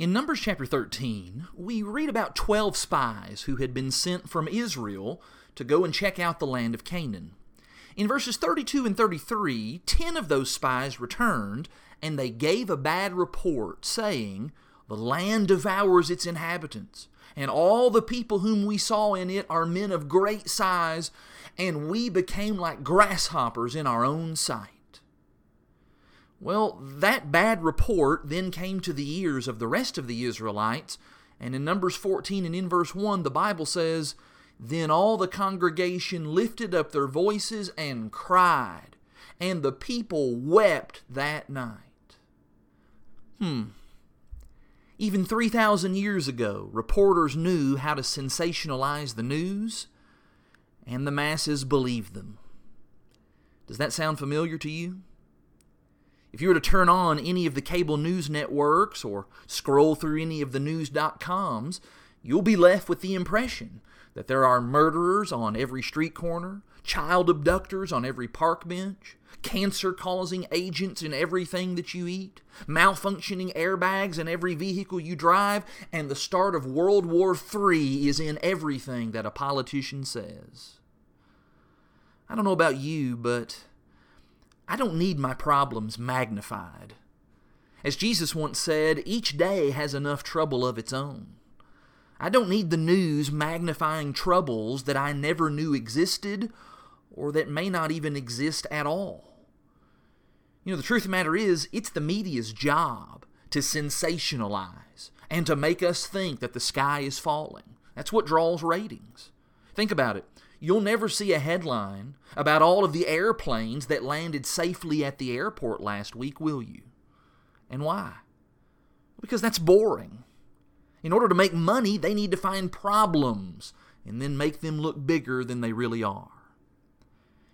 In Numbers chapter 13, we read about 12 spies who had been sent from Israel to go and check out the land of Canaan. In verses 32 and 33, 10 of those spies returned, and they gave a bad report, saying, The land devours its inhabitants, and all the people whom we saw in it are men of great size, and we became like grasshoppers in our own sight. Well, that bad report then came to the ears of the rest of the Israelites, and in Numbers 14 and in verse 1, the Bible says, Then all the congregation lifted up their voices and cried, and the people wept that night. Hmm. Even 3,000 years ago, reporters knew how to sensationalize the news, and the masses believed them. Does that sound familiar to you? If you were to turn on any of the cable news networks or scroll through any of the news.coms, you'll be left with the impression that there are murderers on every street corner, child abductors on every park bench, cancer causing agents in everything that you eat, malfunctioning airbags in every vehicle you drive, and the start of World War III is in everything that a politician says. I don't know about you, but I don't need my problems magnified. As Jesus once said, each day has enough trouble of its own. I don't need the news magnifying troubles that I never knew existed or that may not even exist at all. You know, the truth of the matter is, it's the media's job to sensationalize and to make us think that the sky is falling. That's what draws ratings. Think about it. You'll never see a headline about all of the airplanes that landed safely at the airport last week, will you? And why? Because that's boring. In order to make money, they need to find problems and then make them look bigger than they really are.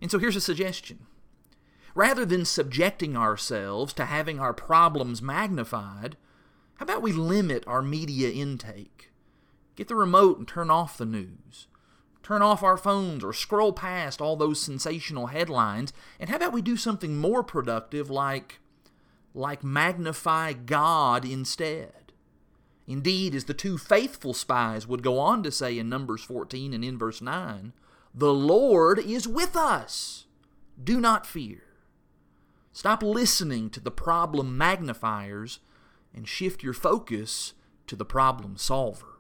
And so here's a suggestion. Rather than subjecting ourselves to having our problems magnified, how about we limit our media intake? Get the remote and turn off the news turn off our phones or scroll past all those sensational headlines? And how about we do something more productive like like magnify God instead? Indeed as the two faithful spies would go on to say in numbers 14 and in verse 9 the lord is with us. Do not fear. Stop listening to the problem magnifiers and shift your focus to the problem solver